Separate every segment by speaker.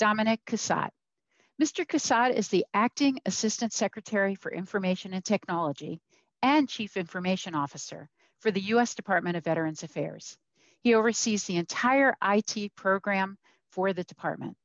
Speaker 1: Dominic Cussatt. Mr. Cussatt is the Acting Assistant Secretary for Information and Technology and Chief Information Officer for the U.S. Department of Veterans Affairs. He oversees the entire IT program for the department.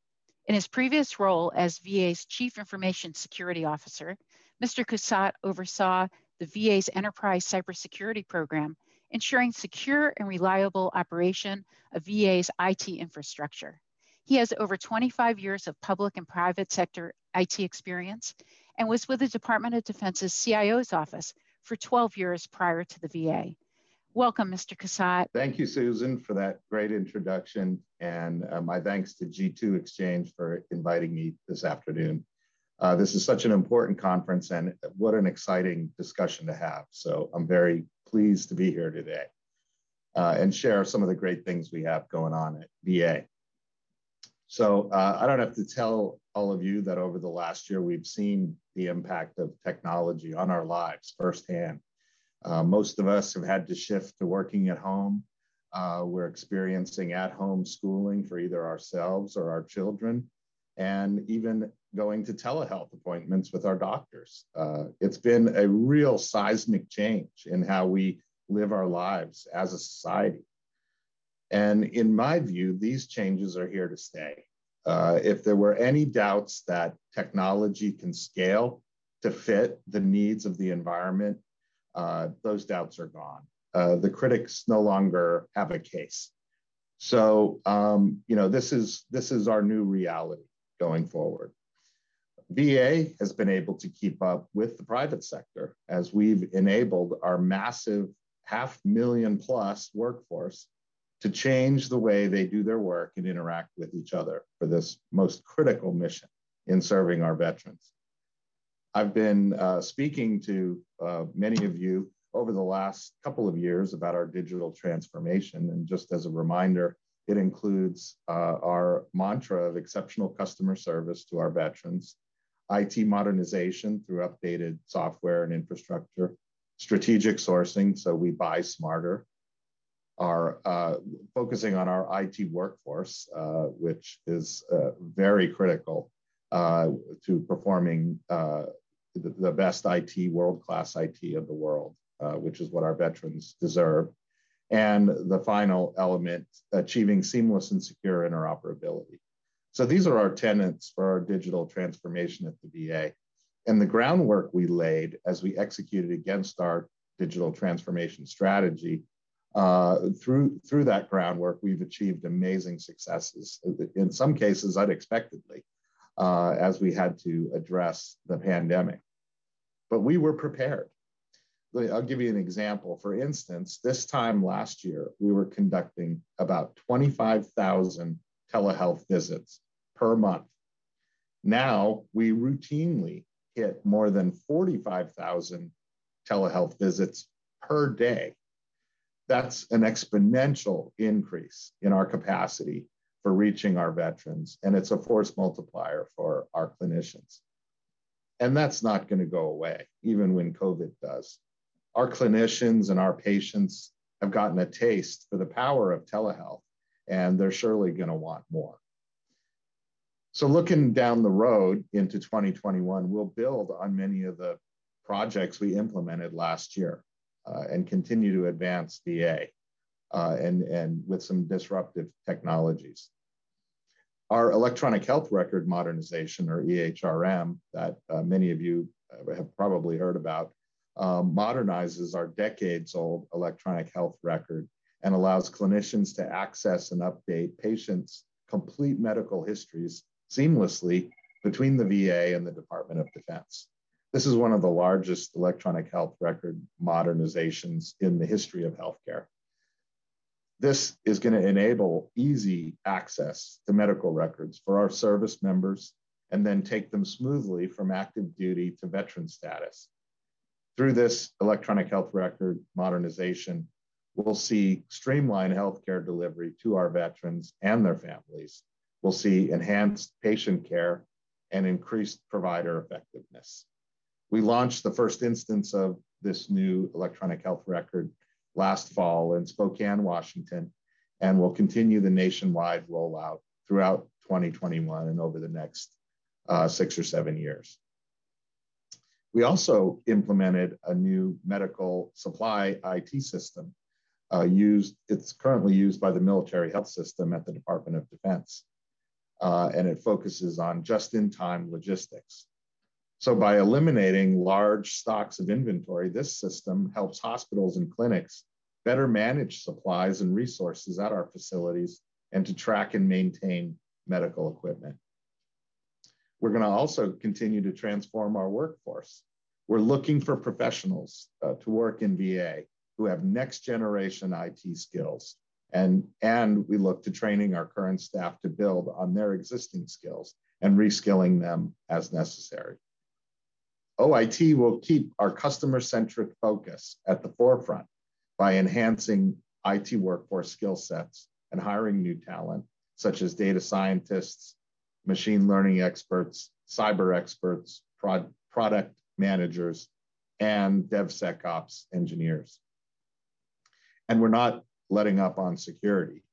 Speaker 1: In his previous role as VA's Chief Information Security Officer, Mr. Cussatt oversaw the VA's enterprise cybersecurity program, ensuring secure and reliable operation of VA's IT infrastructure. He has over 25 years of public and private sector IT experience and was with the Department of Defense's CIO's office for 12 years prior to the VA. Welcome, Mr. Cussatt.
Speaker 2: Thank you, Susan, for that great introduction. And uh, my thanks to G2 Exchange for inviting me this afternoon. Uh, this is such an important conference and what an exciting discussion to have. So I'm very pleased to be here today uh, and share some of the great things we have going on at VA. So uh, I don't have to tell all of you that over the last year, we've seen the impact of technology on our lives firsthand. Uh, most of us have had to shift to working at home. Uh, we're experiencing at home schooling for either ourselves or our children, and even going to telehealth appointments with our doctors. Uh, it's been a real seismic change in how we live our lives as a society. And in my view, these changes are here to stay. Uh, if there were any doubts that technology can scale to fit the needs of the environment, uh, those doubts are gone. Uh, the critics no longer have a case. So, um, you know, this is this is our new reality going forward. VA has been able to keep up with the private sector as we've enabled our massive half million plus workforce to change the way they do their work and interact with each other for this most critical mission in serving our veterans. I've been uh, speaking to uh, many of you over the last couple of years about our digital transformation. And just as a reminder, it includes uh, our mantra of exceptional customer service to our veterans, IT modernization through updated software and infrastructure, strategic sourcing, so we buy smarter, are uh, focusing on our IT workforce, uh, which is uh, very critical uh, to performing uh, the, the, best IT, world class IT of the world, uh, which is what our veterans deserve. And the final element, achieving seamless and secure interoperability. So these are our tenets for our digital transformation at the VA. And the groundwork we laid as we executed against our digital transformation strategy uh, through through that groundwork, we've achieved amazing successes. In some cases, unexpectedly, uh, as we had to address the pandemic. But we were prepared. I'll give you an example. For instance, this time last year, we were conducting about 25,000 telehealth visits per month. Now we routinely hit more than 45,000 telehealth visits per day that's an exponential increase in our capacity for reaching our veterans, and it's a force multiplier for our clinicians. And that's not going to go away, even when COVID does. Our clinicians and our patients have gotten a taste for the power of telehealth, and they're surely going to want more. So, looking down the road into 2021, we'll build on many of the projects we implemented last year and continue to advance VA uh, and, and with some disruptive technologies. Our electronic health record modernization, or EHRM, that uh, many of you have probably heard about, um, modernizes our decades old electronic health record and allows clinicians to access and update patients' complete medical histories seamlessly between the VA and the Department of Defense. This is one of the largest electronic health record modernizations in the history of healthcare. This is going to enable easy access to medical records for our service members and then take them smoothly from active duty to veteran status. Through this electronic health record modernization, we'll see streamlined healthcare delivery to our veterans and their families. We'll see enhanced patient care and increased provider effectiveness. We launched the first instance of this new electronic health record last fall in Spokane, Washington, and will continue the nationwide rollout throughout 2021 and over the next uh, six or seven years. We also implemented a new medical supply IT system uh, used, it's currently used by the military health system at the Department of Defense. Uh, and it focuses on just-in-time logistics. So by eliminating large stocks of inventory, this system helps hospitals and clinics better manage supplies and resources at our facilities and to track and maintain medical equipment. We're going to also continue to transform our workforce. We're looking for professionals uh, to work in VA who have next generation IT skills. And, and we look to training our current staff to build on their existing skills and reskilling them as necessary. OIT will keep our customer centric focus at the forefront by enhancing IT workforce skill sets and hiring new talent, such as data scientists, machine learning experts, cyber experts, prod, product managers, and DevSecOps engineers. And we're not letting up on security.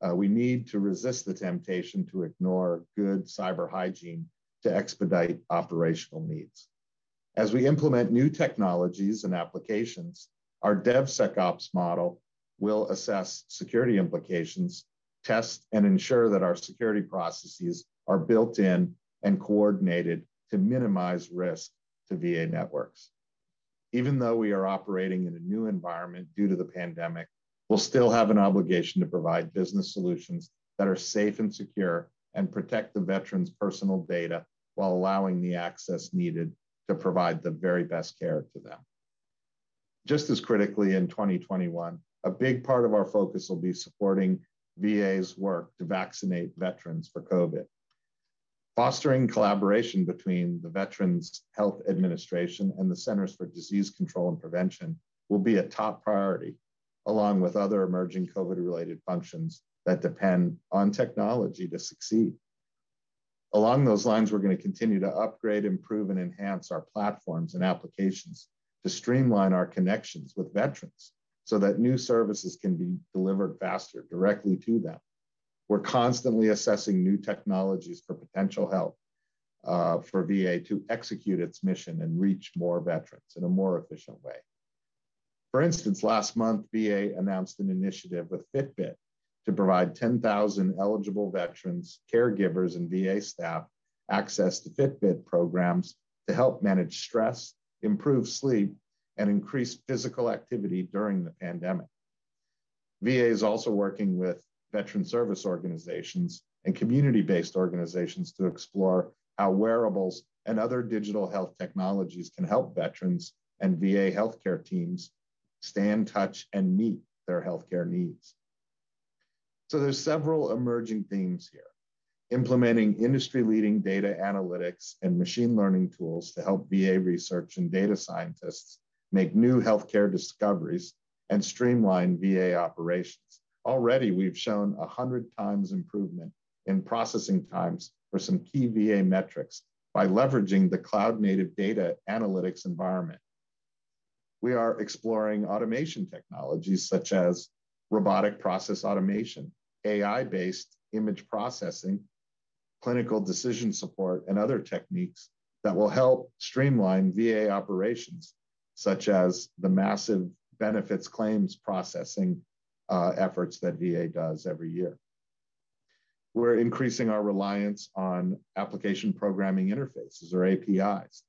Speaker 2: Uh, we need to resist the temptation to ignore good cyber hygiene to expedite operational needs. As we implement new technologies and applications, our DevSecOps model will assess security implications, test and ensure that our security processes are built in and coordinated to minimize risk to VA networks. Even though we are operating in a new environment due to the pandemic, we'll still have an obligation to provide business solutions that are safe and secure and protect the veteran's personal data while allowing the access needed to provide the very best care to them. Just as critically in 2021, a big part of our focus will be supporting VA's work to vaccinate veterans for COVID. Fostering collaboration between the Veterans Health Administration and the Centers for Disease Control and Prevention will be a top priority, along with other emerging COVID related functions that depend on technology to succeed. Along those lines, we're going to continue to upgrade, improve, and enhance our platforms and applications to streamline our connections with veterans so that new services can be delivered faster directly to them. We're constantly assessing new technologies for potential help uh, for VA to execute its mission and reach more veterans in a more efficient way. For instance, last month, VA announced an initiative with Fitbit to provide 10,000 eligible veterans, caregivers, and VA staff access to Fitbit programs to help manage stress improve sleep, and increase physical activity during the pandemic. VA is also working with veteran service organizations and community based organizations to explore how wearables and other digital health technologies can help veterans and VA healthcare teams stay in touch and meet their healthcare needs. So there's several emerging themes here implementing industry-leading data analytics and machine learning tools to help VA research and data scientists make new healthcare discoveries and streamline VA operations. Already, we've shown 100 times improvement in processing times for some key VA metrics by leveraging the cloud-native data analytics environment. We are exploring automation technologies such as robotic process automation, AI-based image processing, clinical decision support, and other techniques that will help streamline VA operations, such as the massive benefits claims processing uh, efforts that VA does every year. We're increasing our reliance on application programming interfaces or APIs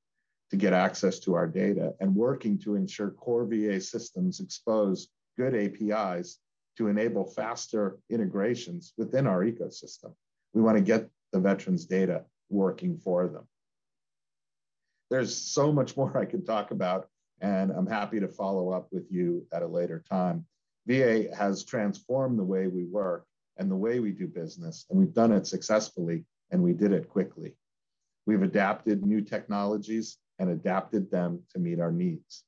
Speaker 2: to get access to our data and working to ensure core VA systems expose good APIs to enable faster integrations within our ecosystem. We want to get the veterans' data working for them. There's so much more I could talk about, and I'm happy to follow up with you at a later time. VA has transformed the way we work and the way we do business, and we've done it successfully, and we did it quickly. We've adapted new technologies and adapted them to meet our needs.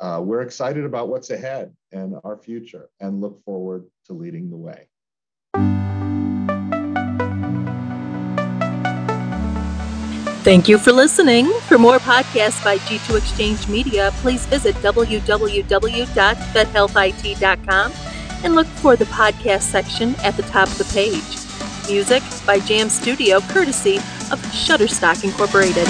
Speaker 2: Uh, we're excited about what's ahead and our future and look forward to leading the way.
Speaker 3: Thank you for listening. For more podcasts by G2 Exchange Media, please visit www.fedhealthit.com and look for the podcast section at the top of the page. Music by Jam Studio, courtesy of Shutterstock Incorporated.